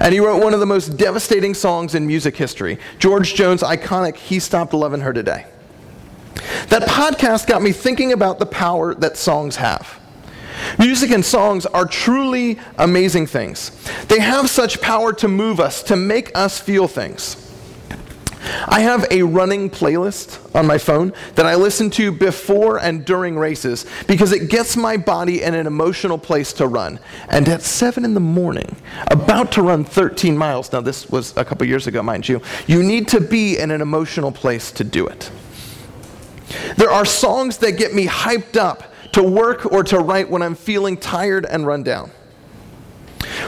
And he wrote one of the most devastating songs in music history George Jones' iconic He Stopped Loving Her Today. That podcast got me thinking about the power that songs have. Music and songs are truly amazing things. They have such power to move us, to make us feel things. I have a running playlist on my phone that I listen to before and during races because it gets my body in an emotional place to run. And at 7 in the morning, about to run 13 miles, now this was a couple years ago, mind you, you need to be in an emotional place to do it. There are songs that get me hyped up to work or to write when I'm feeling tired and run down.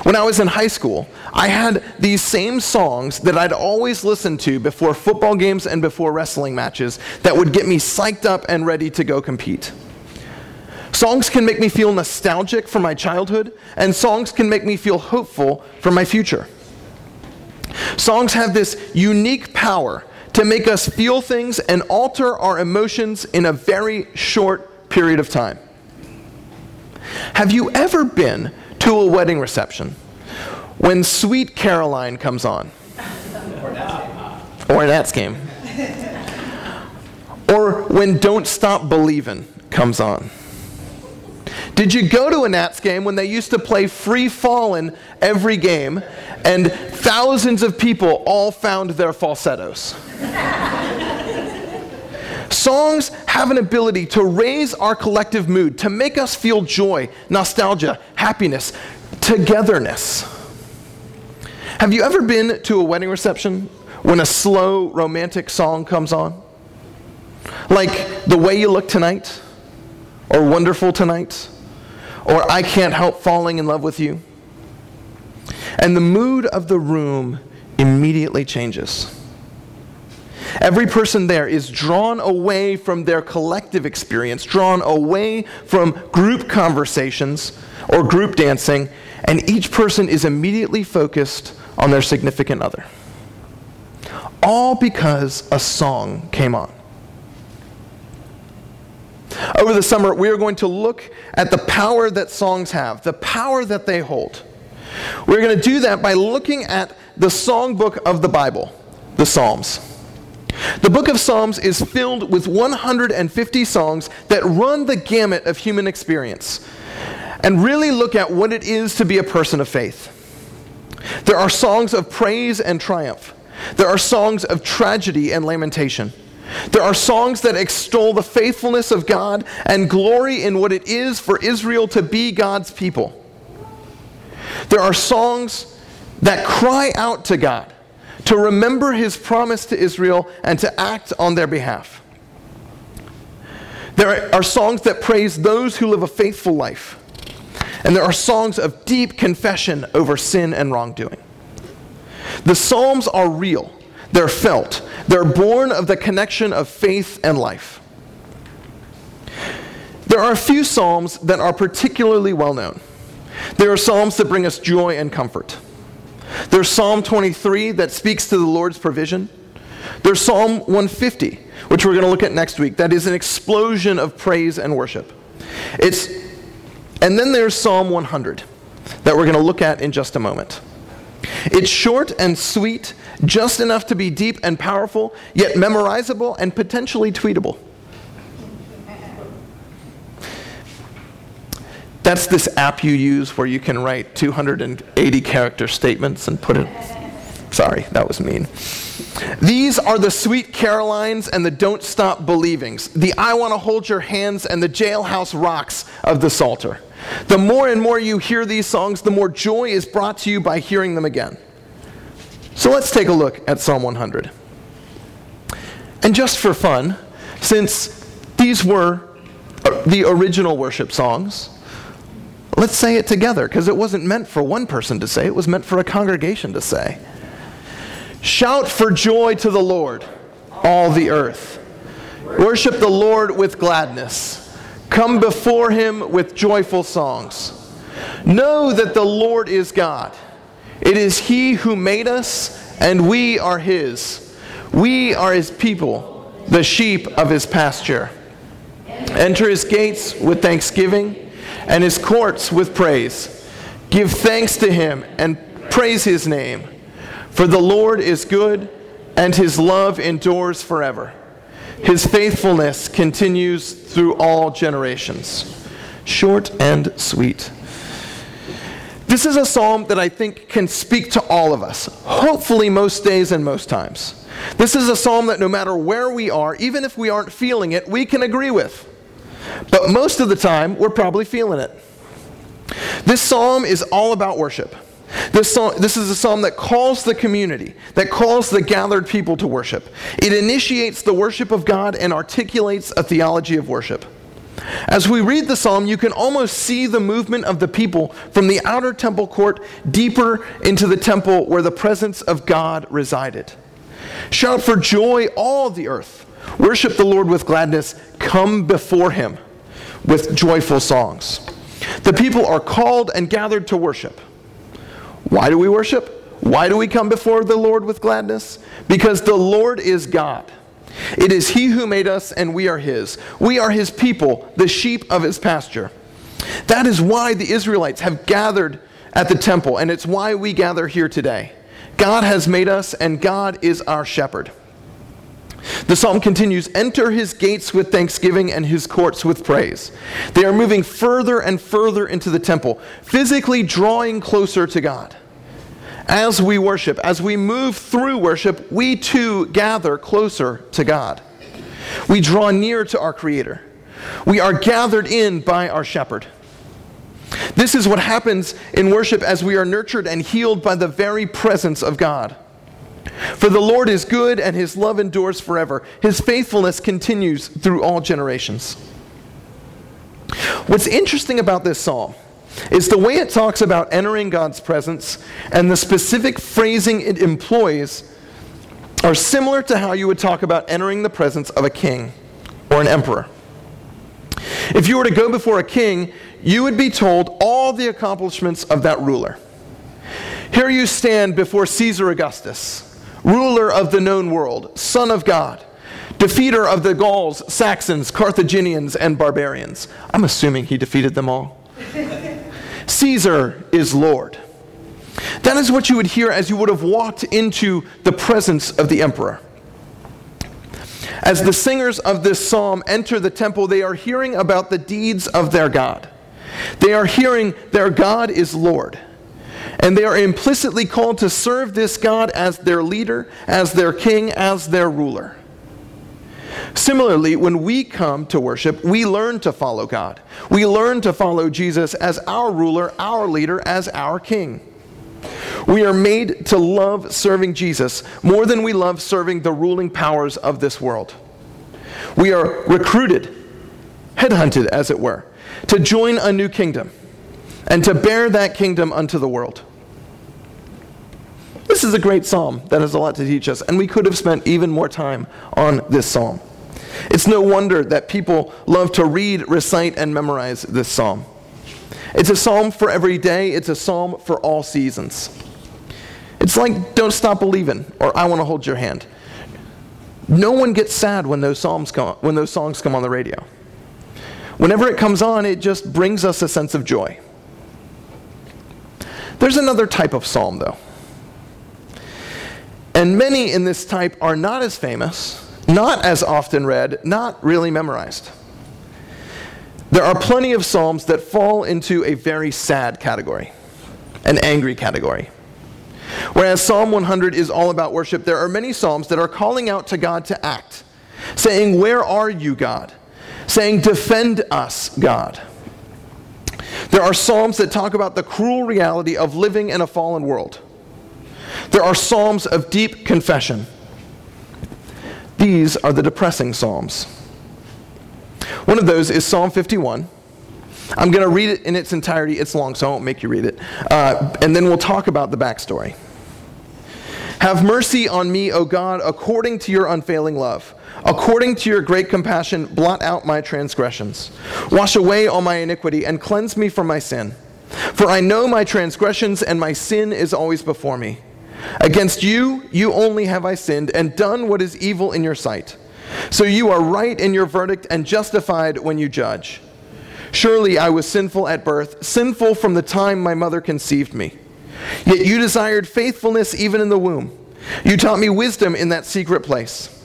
When I was in high school, I had these same songs that I'd always listen to before football games and before wrestling matches that would get me psyched up and ready to go compete. Songs can make me feel nostalgic for my childhood, and songs can make me feel hopeful for my future. Songs have this unique power to make us feel things and alter our emotions in a very short period of time. Have you ever been to a wedding reception when Sweet Caroline comes on, or Nats game, or when Don't Stop Believin' comes on. Did you go to a Nats game when they used to play Free Fallin' every game and thousands of people all found their falsettos? Songs have an ability to raise our collective mood, to make us feel joy, nostalgia, happiness, togetherness. Have you ever been to a wedding reception when a slow romantic song comes on? Like The Way You Look Tonight, or Wonderful Tonight, or I Can't Help Falling in Love with You? And the mood of the room immediately changes. Every person there is drawn away from their collective experience, drawn away from group conversations or group dancing, and each person is immediately focused on their significant other. All because a song came on. Over the summer, we are going to look at the power that songs have, the power that they hold. We're going to do that by looking at the songbook of the Bible, the Psalms. The book of Psalms is filled with 150 songs that run the gamut of human experience and really look at what it is to be a person of faith. There are songs of praise and triumph. There are songs of tragedy and lamentation. There are songs that extol the faithfulness of God and glory in what it is for Israel to be God's people. There are songs that cry out to God to remember his promise to Israel and to act on their behalf. There are songs that praise those who live a faithful life. And there are songs of deep confession over sin and wrongdoing. The Psalms are real, they're felt, they're born of the connection of faith and life. There are a few Psalms that are particularly well known. There are Psalms that bring us joy and comfort. There's Psalm 23 that speaks to the Lord's provision. There's Psalm 150, which we're going to look at next week, that is an explosion of praise and worship. It's, and then there's Psalm 100 that we're going to look at in just a moment. It's short and sweet, just enough to be deep and powerful, yet memorizable and potentially tweetable. That's this app you use where you can write 280 character statements and put it. Sorry, that was mean. These are the sweet Carolines and the don't stop believings, the I want to hold your hands and the jailhouse rocks of the Psalter. The more and more you hear these songs, the more joy is brought to you by hearing them again. So let's take a look at Psalm 100. And just for fun, since these were uh, the original worship songs, Let's say it together because it wasn't meant for one person to say, it was meant for a congregation to say. Shout for joy to the Lord, all the earth. Worship the Lord with gladness. Come before him with joyful songs. Know that the Lord is God. It is he who made us, and we are his. We are his people, the sheep of his pasture. Enter his gates with thanksgiving and his courts with praise. Give thanks to him and Praise his name. For the Lord is good, and his love endures forever. His faithfulness continues through all generations. Short and sweet. This is a psalm that I think can speak to all of us, hopefully, most days and most times. This is a psalm that no matter where we are, even if we aren't feeling it, we can agree with. But most of the time, we're probably feeling it. This psalm is all about worship. This, this is a psalm that calls the community, that calls the gathered people to worship. It initiates the worship of God and articulates a theology of worship. As we read the psalm, you can almost see the movement of the people from the outer temple court deeper into the temple where the presence of God resided. Shout for joy, all the earth. Worship the Lord with gladness. Come before him with joyful songs. The people are called and gathered to worship. Why do we worship? Why do we come before the Lord with gladness? Because the Lord is God. It is He who made us, and we are His. We are His people, the sheep of His pasture. That is why the Israelites have gathered at the temple, and it's why we gather here today. God has made us, and God is our shepherd. The psalm continues Enter his gates with thanksgiving and his courts with praise. They are moving further and further into the temple, physically drawing closer to God. As we worship, as we move through worship, we too gather closer to God. We draw near to our Creator. We are gathered in by our shepherd. This is what happens in worship as we are nurtured and healed by the very presence of God. For the Lord is good and his love endures forever. His faithfulness continues through all generations. What's interesting about this psalm is the way it talks about entering God's presence and the specific phrasing it employs are similar to how you would talk about entering the presence of a king or an emperor. If you were to go before a king, you would be told all the accomplishments of that ruler. Here you stand before Caesar Augustus ruler of the known world, son of God, defeater of the Gauls, Saxons, Carthaginians, and barbarians. I'm assuming he defeated them all. Caesar is Lord. That is what you would hear as you would have walked into the presence of the emperor. As the singers of this psalm enter the temple, they are hearing about the deeds of their God. They are hearing their God is Lord and they are implicitly called to serve this God as their leader, as their king, as their ruler. Similarly, when we come to worship, we learn to follow God. We learn to follow Jesus as our ruler, our leader, as our king. We are made to love serving Jesus more than we love serving the ruling powers of this world. We are recruited, headhunted, as it were, to join a new kingdom and to bear that kingdom unto the world. This is a great psalm that has a lot to teach us, and we could have spent even more time on this psalm. It's no wonder that people love to read, recite, and memorize this psalm. It's a psalm for every day, it's a psalm for all seasons. It's like Don't Stop Believing or I Want to Hold Your Hand. No one gets sad when those, psalms come, when those songs come on the radio. Whenever it comes on, it just brings us a sense of joy. There's another type of psalm, though. And many in this type are not as famous, not as often read, not really memorized. There are plenty of Psalms that fall into a very sad category, an angry category. Whereas Psalm 100 is all about worship, there are many Psalms that are calling out to God to act, saying, Where are you, God? Saying, Defend us, God. There are Psalms that talk about the cruel reality of living in a fallen world there are psalms of deep confession. These are the depressing psalms. One of those is Psalm 51. I'm going to read it in its entirety. It's long, so I won't make you read it. Uh, and then we'll talk about the backstory. Have mercy on me, O God, according to your unfailing love. According to your great compassion, blot out my transgressions. Wash away all my iniquity and cleanse me from my sin. For I know my transgressions, and my sin is always before me. Against you, you only have I sinned and done what is evil in your sight. So you are right in your verdict and justified when you judge. Surely I was sinful at birth, sinful from the time my mother conceived me. Yet you desired faithfulness even in the womb. You taught me wisdom in that secret place.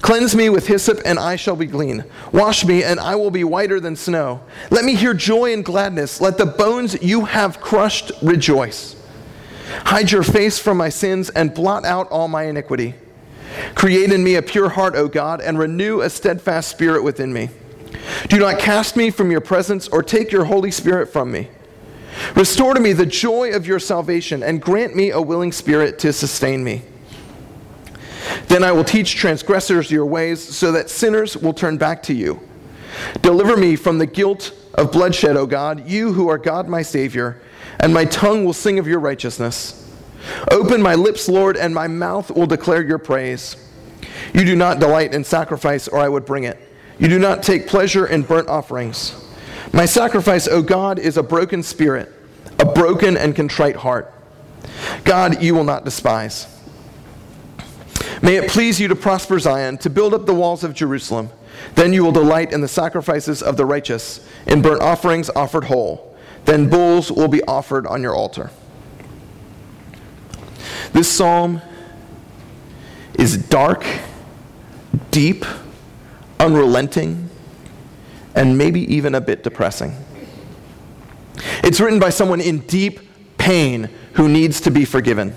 Cleanse me with hyssop, and I shall be clean. Wash me, and I will be whiter than snow. Let me hear joy and gladness. Let the bones you have crushed rejoice. Hide your face from my sins and blot out all my iniquity. Create in me a pure heart, O God, and renew a steadfast spirit within me. Do not cast me from your presence or take your Holy Spirit from me. Restore to me the joy of your salvation and grant me a willing spirit to sustain me. Then I will teach transgressors your ways so that sinners will turn back to you. Deliver me from the guilt of bloodshed, O God, you who are God my Savior, and my tongue will sing of your righteousness. Open my lips, Lord, and my mouth will declare your praise. You do not delight in sacrifice, or I would bring it. You do not take pleasure in burnt offerings. My sacrifice, O God, is a broken spirit, a broken and contrite heart. God, you will not despise. May it please you to prosper Zion, to build up the walls of Jerusalem. Then you will delight in the sacrifices of the righteous, in burnt offerings offered whole. Then bulls will be offered on your altar. This psalm is dark, deep, unrelenting, and maybe even a bit depressing. It's written by someone in deep pain who needs to be forgiven.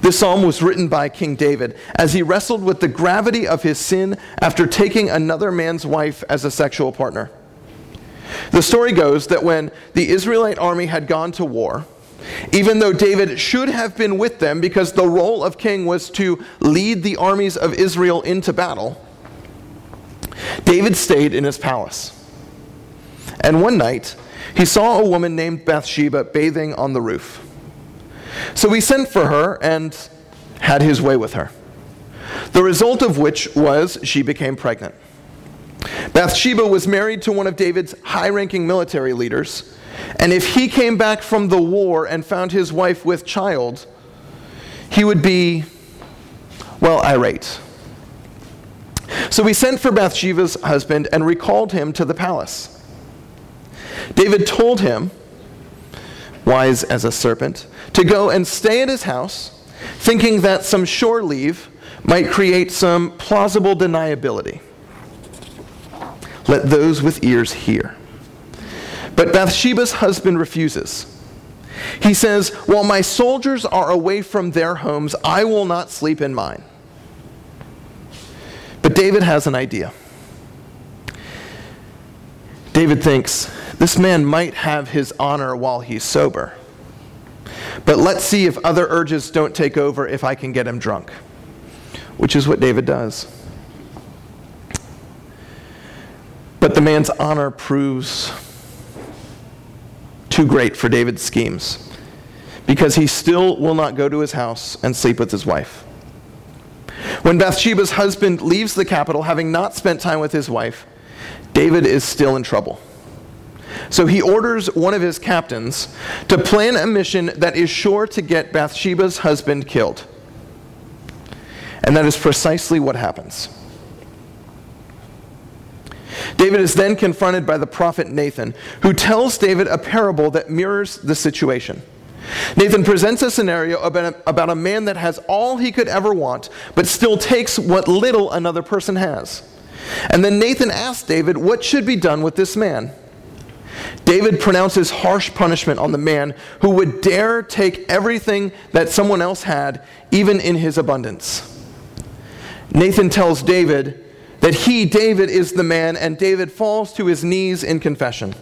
This psalm was written by King David as he wrestled with the gravity of his sin after taking another man's wife as a sexual partner. The story goes that when the Israelite army had gone to war, even though David should have been with them because the role of king was to lead the armies of Israel into battle, David stayed in his palace. And one night, he saw a woman named Bathsheba bathing on the roof. So he sent for her and had his way with her. The result of which was she became pregnant. Bathsheba was married to one of David's high ranking military leaders, and if he came back from the war and found his wife with child, he would be, well, irate. So he sent for Bathsheba's husband and recalled him to the palace. David told him, wise as a serpent, to go and stay at his house, thinking that some shore leave might create some plausible deniability. Let those with ears hear. But Bathsheba's husband refuses. He says, While my soldiers are away from their homes, I will not sleep in mine. But David has an idea. David thinks, This man might have his honor while he's sober. But let's see if other urges don't take over if I can get him drunk, which is what David does. But the man's honor proves too great for David's schemes because he still will not go to his house and sleep with his wife. When Bathsheba's husband leaves the capital, having not spent time with his wife, David is still in trouble. So he orders one of his captains to plan a mission that is sure to get Bathsheba's husband killed. And that is precisely what happens. David is then confronted by the prophet Nathan, who tells David a parable that mirrors the situation. Nathan presents a scenario about a, about a man that has all he could ever want, but still takes what little another person has. And then Nathan asks David what should be done with this man. David pronounces harsh punishment on the man who would dare take everything that someone else had, even in his abundance. Nathan tells David that he, David, is the man, and David falls to his knees in confession.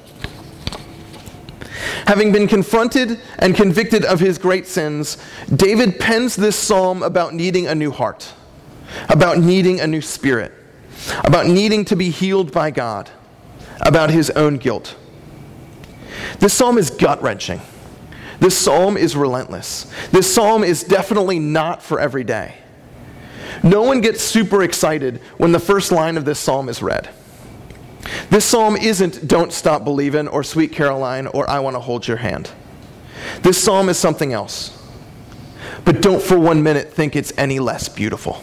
Having been confronted and convicted of his great sins, David pens this psalm about needing a new heart, about needing a new spirit, about needing to be healed by God, about his own guilt. This psalm is gut wrenching. This psalm is relentless. This psalm is definitely not for every day. No one gets super excited when the first line of this psalm is read. This psalm isn't Don't Stop Believing or Sweet Caroline or I Want to Hold Your Hand. This psalm is something else. But don't for one minute think it's any less beautiful.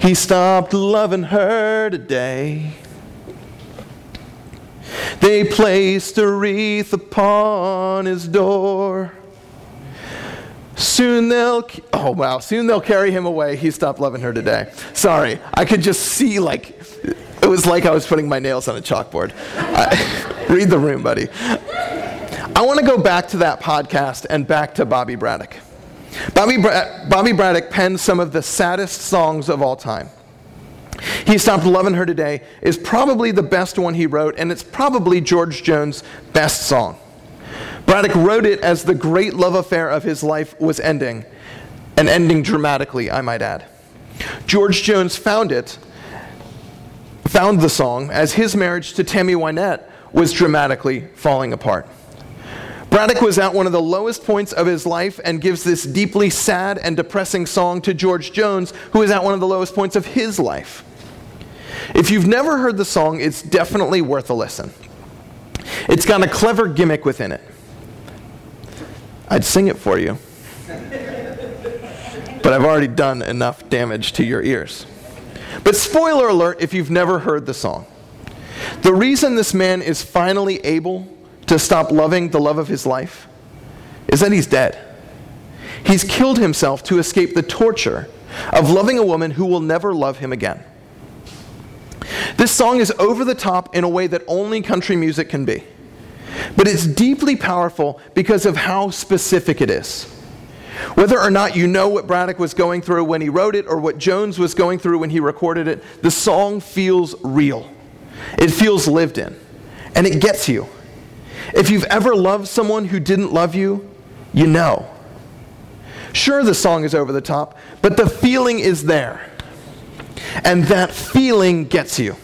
He stopped loving her today. They placed a wreath upon his door. Soon they'll, oh wow, soon they'll carry him away. He stopped loving her today. Sorry, I could just see like, it was like I was putting my nails on a chalkboard. I, read the room, buddy. I want to go back to that podcast and back to Bobby Braddock. Bobby, Bra- Bobby Braddock penned some of the saddest songs of all time. He Stopped Loving Her Today is probably the best one he wrote, and it's probably George Jones' best song. Braddock wrote it as the great love affair of his life was ending, and ending dramatically, I might add. George Jones found it, found the song, as his marriage to Tammy Wynette was dramatically falling apart. Braddock was at one of the lowest points of his life and gives this deeply sad and depressing song to George Jones, who is at one of the lowest points of his life. If you've never heard the song, it's definitely worth a listen. It's got a clever gimmick within it. I'd sing it for you, but I've already done enough damage to your ears. But spoiler alert if you've never heard the song. The reason this man is finally able to stop loving the love of his life is that he's dead. He's killed himself to escape the torture of loving a woman who will never love him again. This song is over the top in a way that only country music can be. But it's deeply powerful because of how specific it is. Whether or not you know what Braddock was going through when he wrote it or what Jones was going through when he recorded it, the song feels real. It feels lived in. And it gets you. If you've ever loved someone who didn't love you, you know. Sure, the song is over the top, but the feeling is there. And that feeling gets you.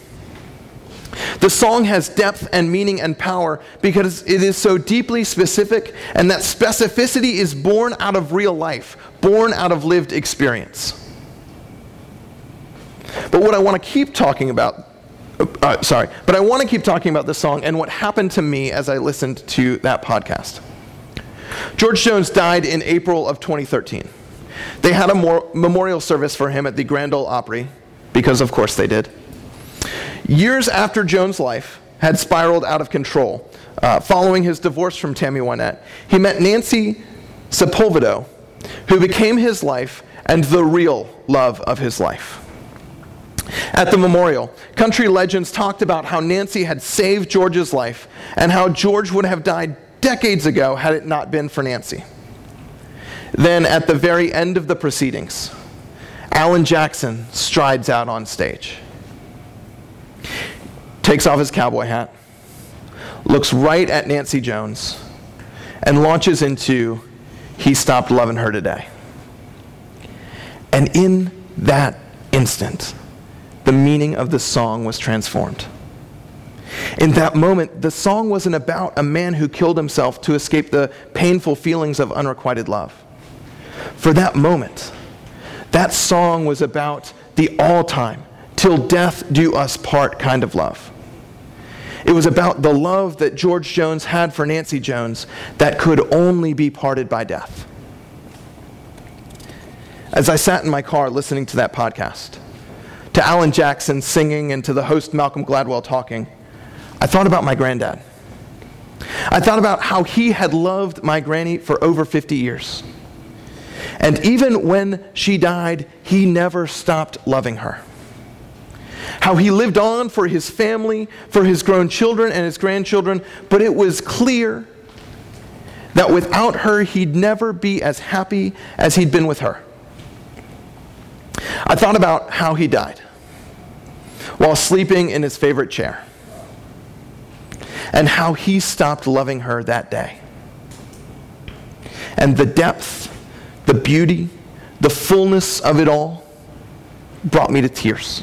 The song has depth and meaning and power because it is so deeply specific, and that specificity is born out of real life, born out of lived experience. But what I want to keep talking about uh, sorry, but I want to keep talking about this song and what happened to me as I listened to that podcast. George Jones died in April of 2013. They had a more, memorial service for him at the Grand Ole Opry, because of course they did. Years after Jones' life had spiraled out of control, uh, following his divorce from Tammy Wynette, he met Nancy Sepulvado, who became his life and the real love of his life. At the memorial, country legends talked about how Nancy had saved George's life and how George would have died decades ago had it not been for Nancy. Then, at the very end of the proceedings, Alan Jackson strides out on stage, takes off his cowboy hat, looks right at Nancy Jones, and launches into He Stopped Loving Her Today. And in that instant, the meaning of the song was transformed. In that moment, the song wasn't about a man who killed himself to escape the painful feelings of unrequited love. For that moment, that song was about the all time, till death do us part kind of love. It was about the love that George Jones had for Nancy Jones that could only be parted by death. As I sat in my car listening to that podcast, to Alan Jackson singing and to the host Malcolm Gladwell talking, I thought about my granddad. I thought about how he had loved my granny for over 50 years. And even when she died, he never stopped loving her. How he lived on for his family, for his grown children and his grandchildren, but it was clear that without her, he'd never be as happy as he'd been with her. I thought about how he died while sleeping in his favorite chair, and how he stopped loving her that day. And the depth, the beauty, the fullness of it all brought me to tears.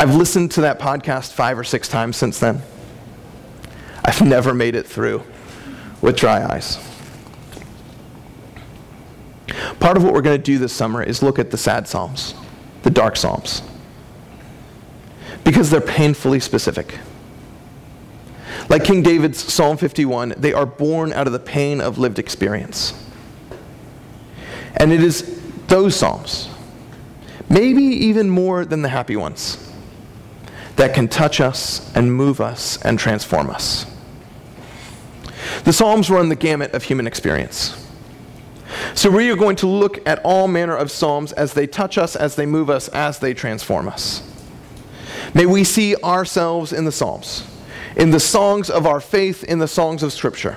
I've listened to that podcast five or six times since then. I've never made it through with dry eyes. Part of what we're going to do this summer is look at the sad Psalms the dark Psalms because they're painfully specific. Like King David's Psalm 51, they are born out of the pain of lived experience. And it is those Psalms, maybe even more than the happy ones, that can touch us and move us and transform us. The Psalms run the gamut of human experience. So we are going to look at all manner of Psalms as they touch us, as they move us, as they transform us. May we see ourselves in the Psalms, in the songs of our faith, in the songs of Scripture.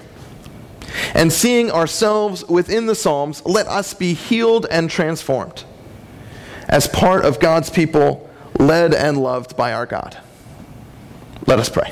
And seeing ourselves within the Psalms, let us be healed and transformed as part of God's people, led and loved by our God. Let us pray.